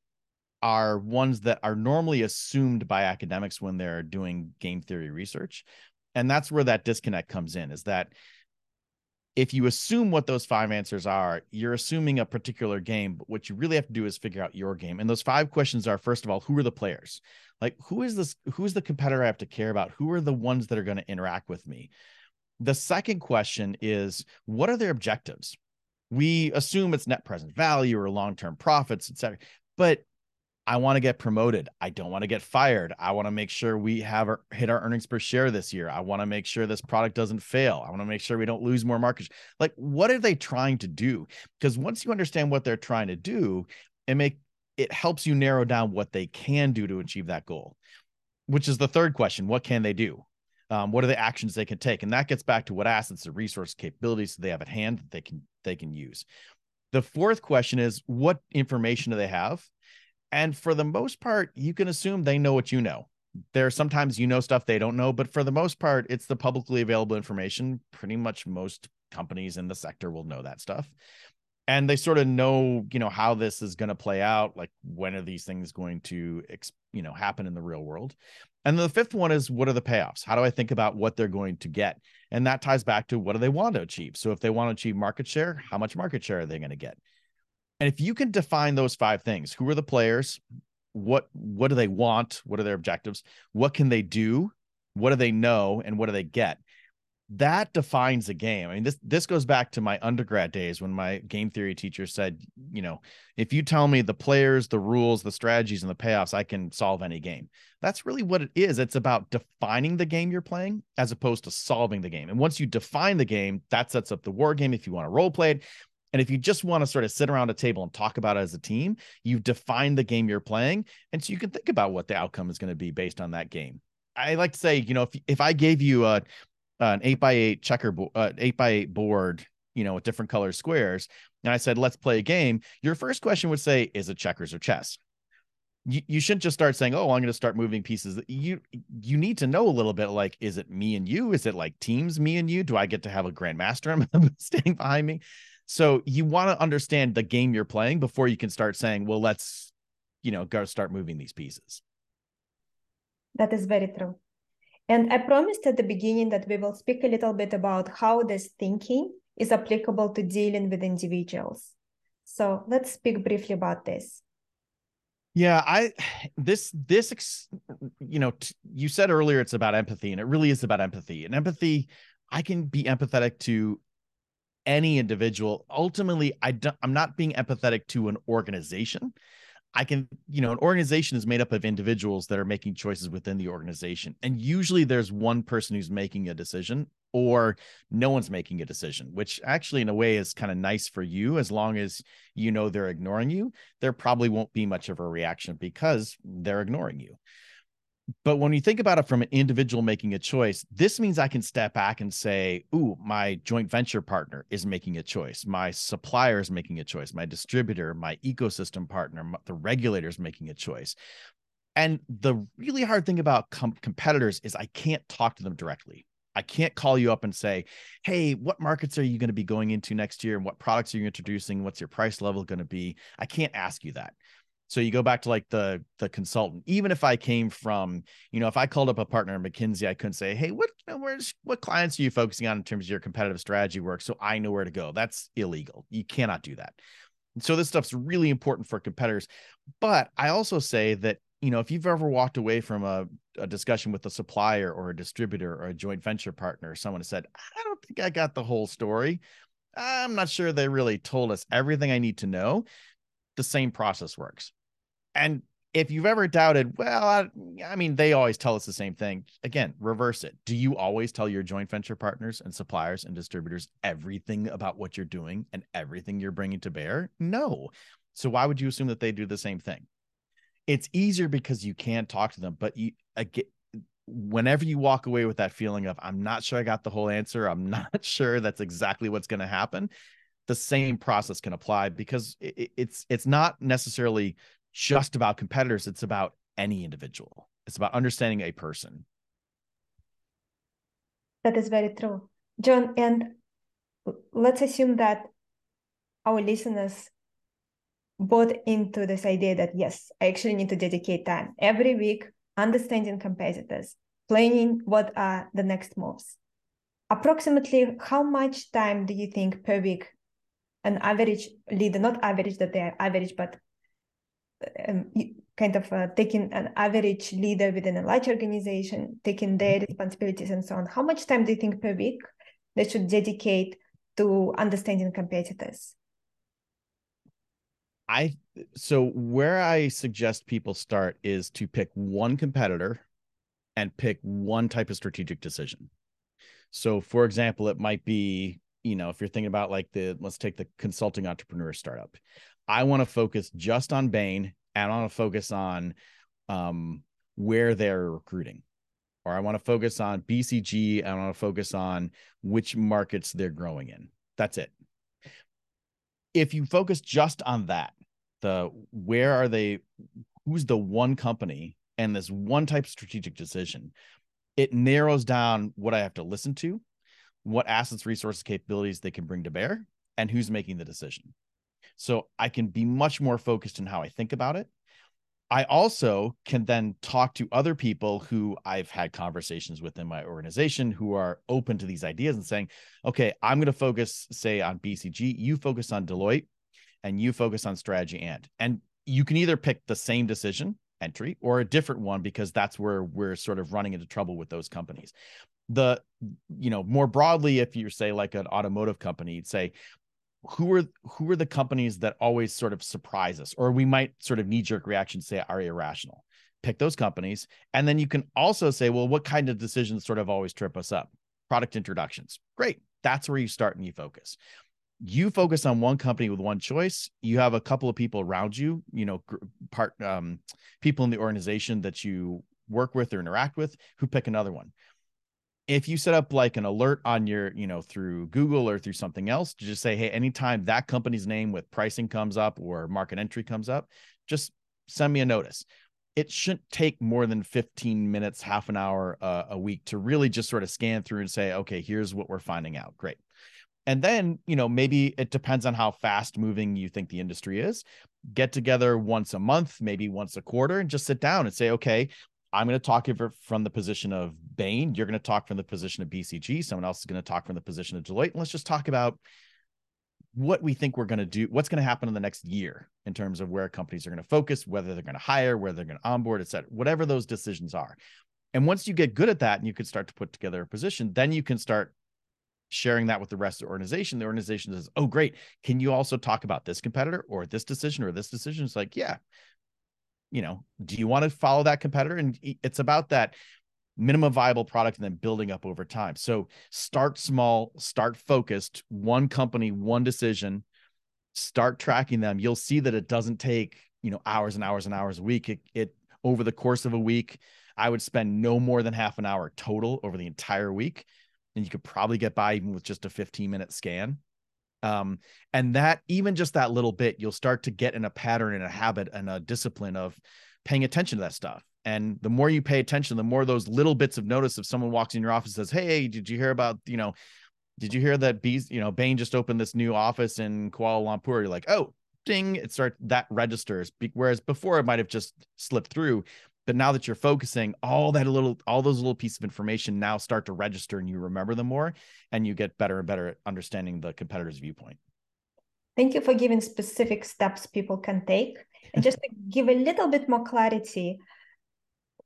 are ones that are normally assumed by academics when they're doing game theory research. And that's where that disconnect comes in is that if you assume what those five answers are, you're assuming a particular game. But what you really have to do is figure out your game. And those five questions are first of all, who are the players? Like, who is this? Who's the competitor I have to care about? Who are the ones that are going to interact with me? The second question is, what are their objectives? We assume it's net present value or long term profits, et cetera. But I want to get promoted. I don't want to get fired. I want to make sure we have our, hit our earnings per share this year. I want to make sure this product doesn't fail. I want to make sure we don't lose more market. Like, what are they trying to do? Because once you understand what they're trying to do, it make it helps you narrow down what they can do to achieve that goal. Which is the third question: What can they do? Um, what are the actions they can take? And that gets back to what assets and resource capabilities they have at hand that they can they can use. The fourth question is what information do they have? And for the most part, you can assume they know what you know. There are sometimes you know stuff they don't know, but for the most part, it's the publicly available information. Pretty much most companies in the sector will know that stuff. And they sort of know, you know, how this is going to play out. Like, when are these things going to, you know, happen in the real world? And the fifth one is what are the payoffs? How do I think about what they're going to get? And that ties back to what do they want to achieve? So if they want to achieve market share, how much market share are they going to get? And if you can define those five things, who are the players? What what do they want? What are their objectives? What can they do? What do they know? And what do they get? That defines a game. I mean, this this goes back to my undergrad days when my game theory teacher said, you know, if you tell me the players, the rules, the strategies, and the payoffs, I can solve any game. That's really what it is. It's about defining the game you're playing as opposed to solving the game. And once you define the game, that sets up the war game. If you want to role play it, and if you just want to sort of sit around a table and talk about it as a team, you've defined the game you're playing. And so you can think about what the outcome is going to be based on that game. I like to say, you know, if, if I gave you a, an eight by eight checkerboard, uh, eight by eight board, you know, with different color squares, and I said, let's play a game, your first question would say, is it checkers or chess? You, you shouldn't just start saying, oh, I'm going to start moving pieces. You you need to know a little bit like, is it me and you? Is it like teams, me and you? Do I get to have a grandmaster standing behind me? So you want to understand the game you're playing before you can start saying, well, let's, you know, go start moving these pieces. That is very true. And I promised at the beginning that we will speak a little bit about how this thinking is applicable to dealing with individuals. So let's speak briefly about this. Yeah, I this this you know t- you said earlier it's about empathy and it really is about empathy. And empathy I can be empathetic to any individual. Ultimately, I don't, I'm not being empathetic to an organization. I can, you know, an organization is made up of individuals that are making choices within the organization. And usually there's one person who's making a decision or no one's making a decision, which actually, in a way, is kind of nice for you. As long as you know they're ignoring you, there probably won't be much of a reaction because they're ignoring you. But when you think about it from an individual making a choice, this means I can step back and say, Ooh, my joint venture partner is making a choice. My supplier is making a choice. My distributor, my ecosystem partner, the regulator is making a choice. And the really hard thing about com- competitors is I can't talk to them directly. I can't call you up and say, Hey, what markets are you going to be going into next year? And what products are you introducing? What's your price level going to be? I can't ask you that so you go back to like the the consultant. Even if I came from, you know, if I called up a partner at McKinsey, I couldn't say, "Hey, what where's what clients are you focusing on in terms of your competitive strategy work?" So I know where to go. That's illegal. You cannot do that. So this stuff's really important for competitors. But I also say that you know if you've ever walked away from a, a discussion with a supplier or a distributor or a joint venture partner, someone said, "I don't think I got the whole story." I'm not sure they really told us everything I need to know the same process works. And if you've ever doubted, well, I, I, mean, they always tell us the same thing. Again, reverse it. Do you always tell your joint venture partners and suppliers and distributors everything about what you're doing and everything you're bringing to bear? No. So why would you assume that they do the same thing? It's easier because you can't talk to them, but you again, whenever you walk away with that feeling of I'm not sure I got the whole answer, I'm not sure that's exactly what's going to happen, the same process can apply because it, it's it's not necessarily just about competitors, it's about any individual. It's about understanding a person. That is very true. John, and let's assume that our listeners bought into this idea that yes, I actually need to dedicate time every week, understanding competitors, planning what are the next moves. Approximately how much time do you think per week an average leader, not average that they are average, but um, kind of uh, taking an average leader within a large organization, taking their responsibilities and so on, how much time do you think per week they should dedicate to understanding competitors? I so where I suggest people start is to pick one competitor and pick one type of strategic decision. So for example, it might be, you know, if you're thinking about like the let's take the consulting entrepreneur startup. I want to focus just on Bain and I want to focus on um where they're recruiting. Or I want to focus on BCG, I want to focus on which markets they're growing in. That's it if you focus just on that, the where are they, who's the one company and this one type of strategic decision, it narrows down what I have to listen to, what assets, resources, capabilities they can bring to bear, and who's making the decision. So I can be much more focused in how I think about it. I also can then talk to other people who I've had conversations with in my organization who are open to these ideas and saying, okay, I'm going to focus, say, on BCG, you focus on Deloitte, and you focus on strategy and. And you can either pick the same decision entry or a different one because that's where we're sort of running into trouble with those companies. The, you know, more broadly, if you say like an automotive company, you'd say, who are who are the companies that always sort of surprise us? Or we might sort of knee jerk reaction say are irrational pick those companies. And then you can also say well what kind of decisions sort of always trip us up? Product introductions. Great. That's where you start and you focus. You focus on one company with one choice. You have a couple of people around you you know part um, people in the organization that you work with or interact with who pick another one if you set up like an alert on your, you know, through Google or through something else to just say, hey, anytime that company's name with pricing comes up or market entry comes up, just send me a notice. It shouldn't take more than 15 minutes, half an hour uh, a week to really just sort of scan through and say, okay, here's what we're finding out. Great. And then, you know, maybe it depends on how fast moving you think the industry is. Get together once a month, maybe once a quarter, and just sit down and say, okay, I'm going to talk from the position of Bain. You're going to talk from the position of BCG. Someone else is going to talk from the position of Deloitte. And let's just talk about what we think we're going to do, what's going to happen in the next year in terms of where companies are going to focus, whether they're going to hire, whether they're going to onboard, et cetera, whatever those decisions are. And once you get good at that and you can start to put together a position, then you can start sharing that with the rest of the organization. The organization says, Oh, great. Can you also talk about this competitor or this decision or this decision? It's like, yeah, you know, do you want to follow that competitor? And it's about that minimum viable product and then building up over time. So start small, start focused, one company, one decision, start tracking them. You'll see that it doesn't take, you know, hours and hours and hours a week. It, it over the course of a week, I would spend no more than half an hour total over the entire week. And you could probably get by even with just a 15 minute scan. Um, and that even just that little bit, you'll start to get in a pattern and a habit and a discipline of paying attention to that stuff. And the more you pay attention, the more those little bits of notice if someone walks in your office says, Hey, did you hear about, you know, did you hear that bees, you know, Bain just opened this new office in Kuala Lumpur? You're like, oh, ding, it starts that registers. Whereas before it might have just slipped through but now that you're focusing all that little all those little pieces of information now start to register and you remember them more and you get better and better at understanding the competitor's viewpoint. Thank you for giving specific steps people can take. And just to give a little bit more clarity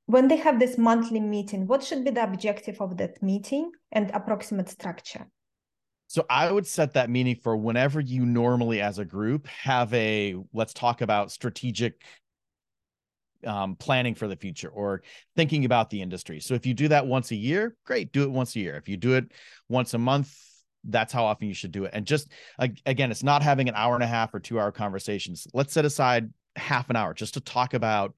when they have this monthly meeting what should be the objective of that meeting and approximate structure? So I would set that meeting for whenever you normally, as a group, have a let's talk about strategic um, planning for the future or thinking about the industry. So if you do that once a year, great, do it once a year. If you do it once a month, that's how often you should do it and just again it's not having an hour and a half or two hour conversations let's set aside half an hour just to talk about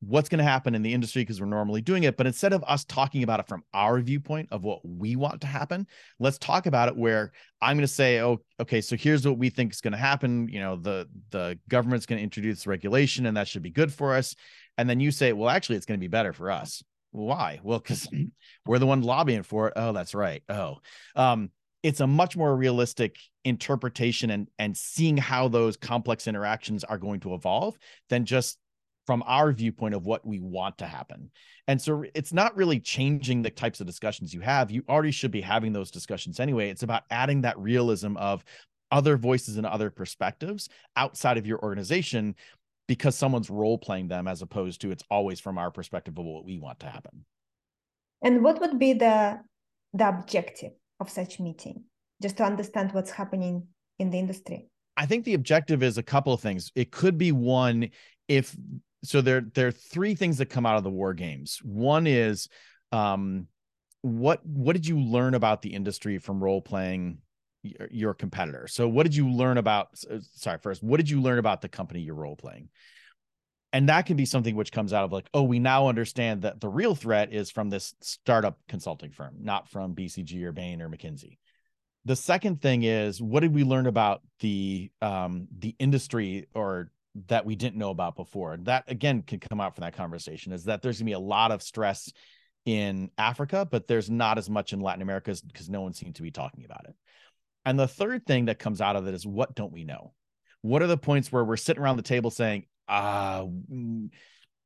what's going to happen in the industry because we're normally doing it but instead of us talking about it from our viewpoint of what we want to happen let's talk about it where i'm going to say oh okay so here's what we think is going to happen you know the the government's going to introduce regulation and that should be good for us. And then you say well actually it's going to be better for us. Why? Well because we're the one lobbying for it. Oh that's right. Oh um it's a much more realistic interpretation and and seeing how those complex interactions are going to evolve than just from our viewpoint of what we want to happen. And so it's not really changing the types of discussions you have. You already should be having those discussions anyway. It's about adding that realism of other voices and other perspectives outside of your organization because someone's role playing them as opposed to it's always from our perspective of what we want to happen. And what would be the the objective of such meeting? Just to understand what's happening in the industry. I think the objective is a couple of things. It could be one if so there there are three things that come out of the war games. One is um what what did you learn about the industry from role playing your, your competitor? So what did you learn about uh, sorry first, what did you learn about the company you're role playing? And that can be something which comes out of like, oh, we now understand that the real threat is from this startup consulting firm, not from BCG or Bain or McKinsey. The second thing is, what did we learn about the um, the industry or that we didn't know about before. That again can come out from that conversation is that there's gonna be a lot of stress in Africa, but there's not as much in Latin America because no one seems to be talking about it. And the third thing that comes out of it is what don't we know? What are the points where we're sitting around the table saying, ah, uh,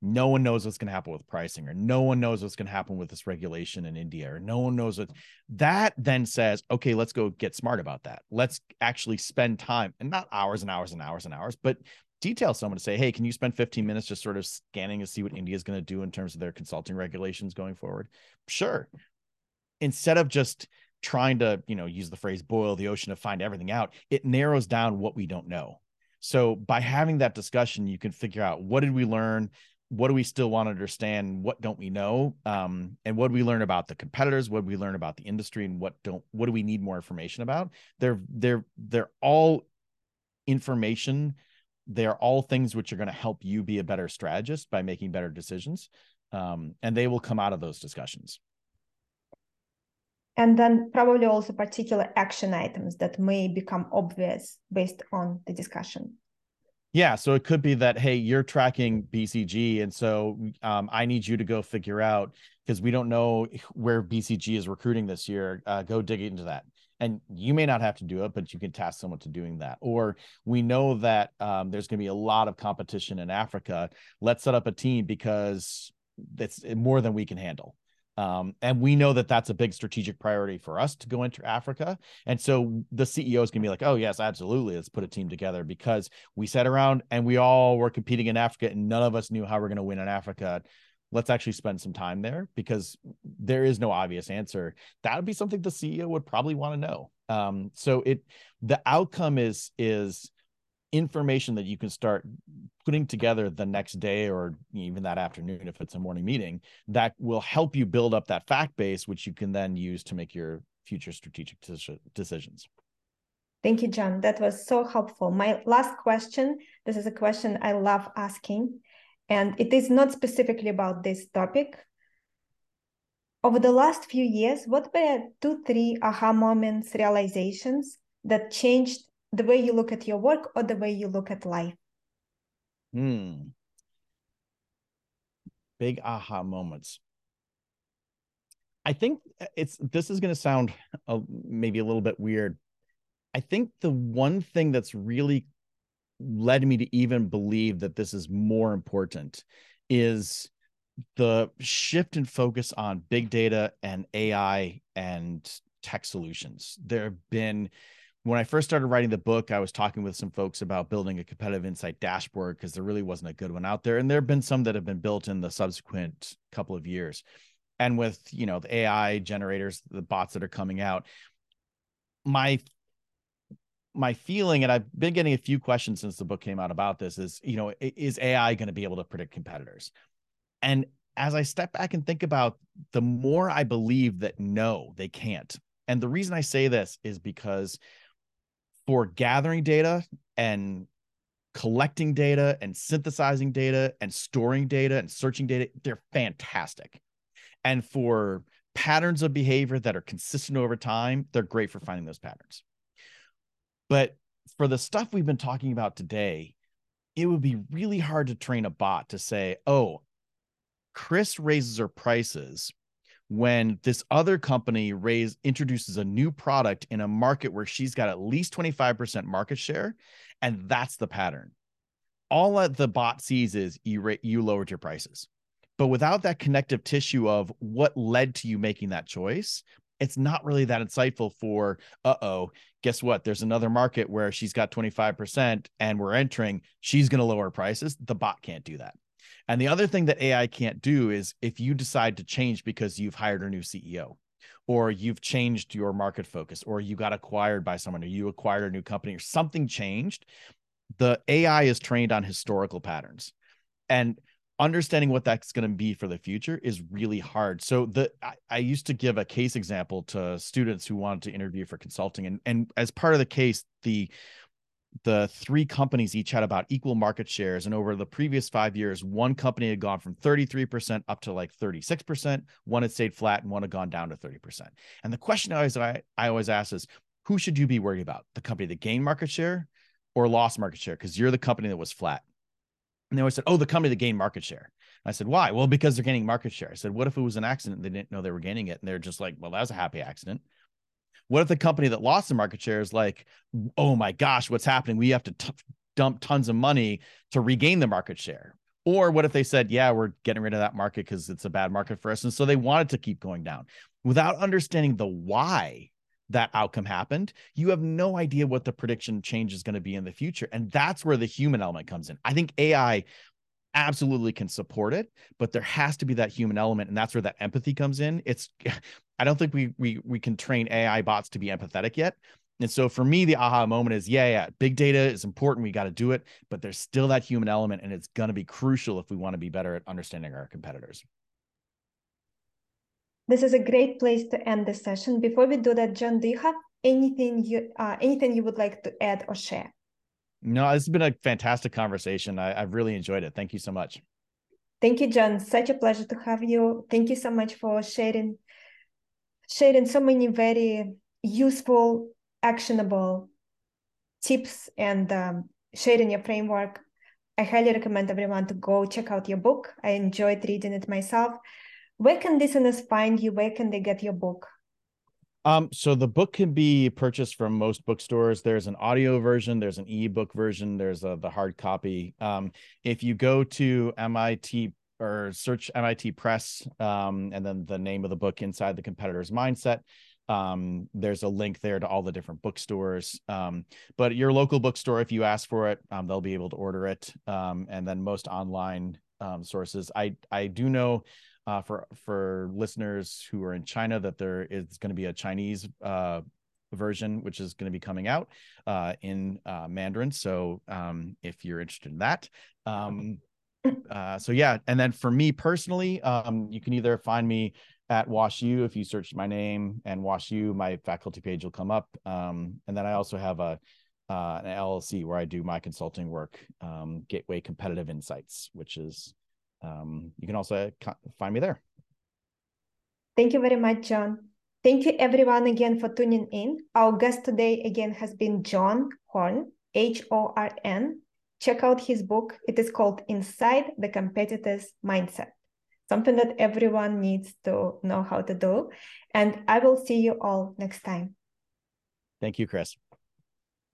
no one knows what's going to happen with pricing, or no one knows what's going to happen with this regulation in India, or no one knows what that then says, okay, let's go get smart about that. Let's actually spend time and not hours and hours and hours and hours, but detail someone to say, hey, can you spend 15 minutes just sort of scanning to see what India is going to do in terms of their consulting regulations going forward? Sure. Instead of just trying to, you know, use the phrase boil the ocean to find everything out, it narrows down what we don't know. So by having that discussion, you can figure out what did we learn? What do we still want to understand? What don't we know? Um, and what do we learn about the competitors? What do we learn about the industry? And what don't what do we need more information about? They're they're they're all information they're all things which are going to help you be a better strategist by making better decisions um, and they will come out of those discussions. And then probably also particular action items that may become obvious based on the discussion. Yeah so it could be that hey you're tracking bcg and so um, i need you to go figure out because we don't know where bcg is recruiting this year uh, go dig into that and you may not have to do it but you can task someone to doing that or we know that um, there's going to be a lot of competition in africa let's set up a team because it's more than we can handle um, and we know that that's a big strategic priority for us to go into Africa. And so the CEO is going to be like, oh, yes, absolutely. Let's put a team together because we sat around and we all were competing in Africa and none of us knew how we're going to win in Africa let's actually spend some time there because there is no obvious answer that would be something the ceo would probably want to know um, so it the outcome is is information that you can start putting together the next day or even that afternoon if it's a morning meeting that will help you build up that fact base which you can then use to make your future strategic decisions Thank you, John. That was so helpful. My last question this is a question I love asking. And it is not specifically about this topic. Over the last few years, what were two, three aha moments, realizations that changed the way you look at your work or the way you look at life? Hmm. Big aha moments. I think it's this is going to sound a, maybe a little bit weird. I think the one thing that's really led me to even believe that this is more important is the shift in focus on big data and AI and tech solutions. There have been when I first started writing the book, I was talking with some folks about building a competitive insight dashboard because there really wasn't a good one out there. And there have been some that have been built in the subsequent couple of years. And with, you know, the AI generators, the bots that are coming out, my my feeling, and I've been getting a few questions since the book came out about this, is you know, is AI going to be able to predict competitors? And as I step back and think about the more I believe that no, they can't. And the reason I say this is because for gathering data and collecting data and synthesizing data and storing data and searching data, they're fantastic. And for patterns of behavior that are consistent over time, they're great for finding those patterns. But for the stuff we've been talking about today, it would be really hard to train a bot to say, oh, Kris raises her prices when this other company raise introduces a new product in a market where she's got at least 25% market share and that's the pattern. All that the bot sees is you you lowered your prices. But without that connective tissue of what led to you making that choice it's not really that insightful for uh-oh guess what? There's another market where she's got 25% and we're entering. She's going to lower prices. The bot can't do that. And the other thing that ai can't do is if you decide to change because you've hired a new ceo or you've changed your market focus or you got acquired by someone or you acquired a new company or something changed the ai is trained on historical patterns. And understanding what that's going to be for the future is really hard. So the I, I, used to give a case example to students who wanted to interview for consulting, and and as part of the case, the the three companies each had about equal market shares, and over the previous five years, one company had gone from 33% up to like 36%, one had stayed flat, and one had gone down to 30%. And the question I always I, I always ask is, who should you be worried about? The company that gained market share or lost market share? Because you're the company that was flat. And they always said, oh, the company that gained market share. I said, why? Well, because they're gaining market share. I said, what if it was an accident? They didn't know they were gaining it. And they're just like, well, that was a happy accident. What if the company that lost the market share is like, oh my gosh, what's happening? We have to t- dump tons of money to regain the market share. Or what if they said, yeah, we're getting rid of that market because it's a bad market for us. And so they wanted to keep going down without understanding the why that outcome happened, you have no idea what the prediction change is going to be in the future. And that's where the human element comes in. I think AI absolutely can support it, but there has to be that human element. And that's where that empathy comes in. It's, I don't think we, we, we can train AI bots to be empathetic yet. And so for me, the aha moment is, yeah, yeah, big data is important. We got to do it, but there's still that human element, and it's going to be crucial if we want to be better at understanding our competitors. This is a great place to end the session. Before we do that, John, do you have anything you uh, anything you would like to add or share? No, this has been a fantastic conversation. I, I've really enjoyed it. Thank you so much. Thank you, John. Such a pleasure to have you. Thank you so much for sharing sharing so many very useful, actionable tips and um, sharing your framework. I highly recommend everyone to go check out your book. I enjoyed reading it myself. Where can listeners find you? Where can they get your book? Um, so the book can be purchased from most bookstores. There's an audio version, there's an ebook version, there's a, the hard copy. Um, if you go to MIT or search MIT Press, um, and then the name of the book inside the competitor's mindset, um, there's a link there to all the different bookstores. Um, but your local bookstore, if you ask for it, um, they'll be able to order it. Um, and then most online um, sources. I I do know uh, for for listeners who are in China that there is going to be a Chinese uh, version which is going to be coming out uh, in uh, Mandarin. So um, if you're interested in that. Um, uh, so yeah, and then for me personally, um, you can either find me at WashU if you search my name and WashU, my faculty page will come up. Um, and then I also have a uh, an LLC where I do my consulting work, um, Gateway Competitive Insights, which is um, you can also find me there. Thank you very much, John. Thank you everyone again for tuning in. Our guest today again has been John Horn, H-O-R-N. Check out his book. It is called Inside the Competitor's Mindset, something that everyone needs to know how to do. And I will see you all next time. Thank you, Kris.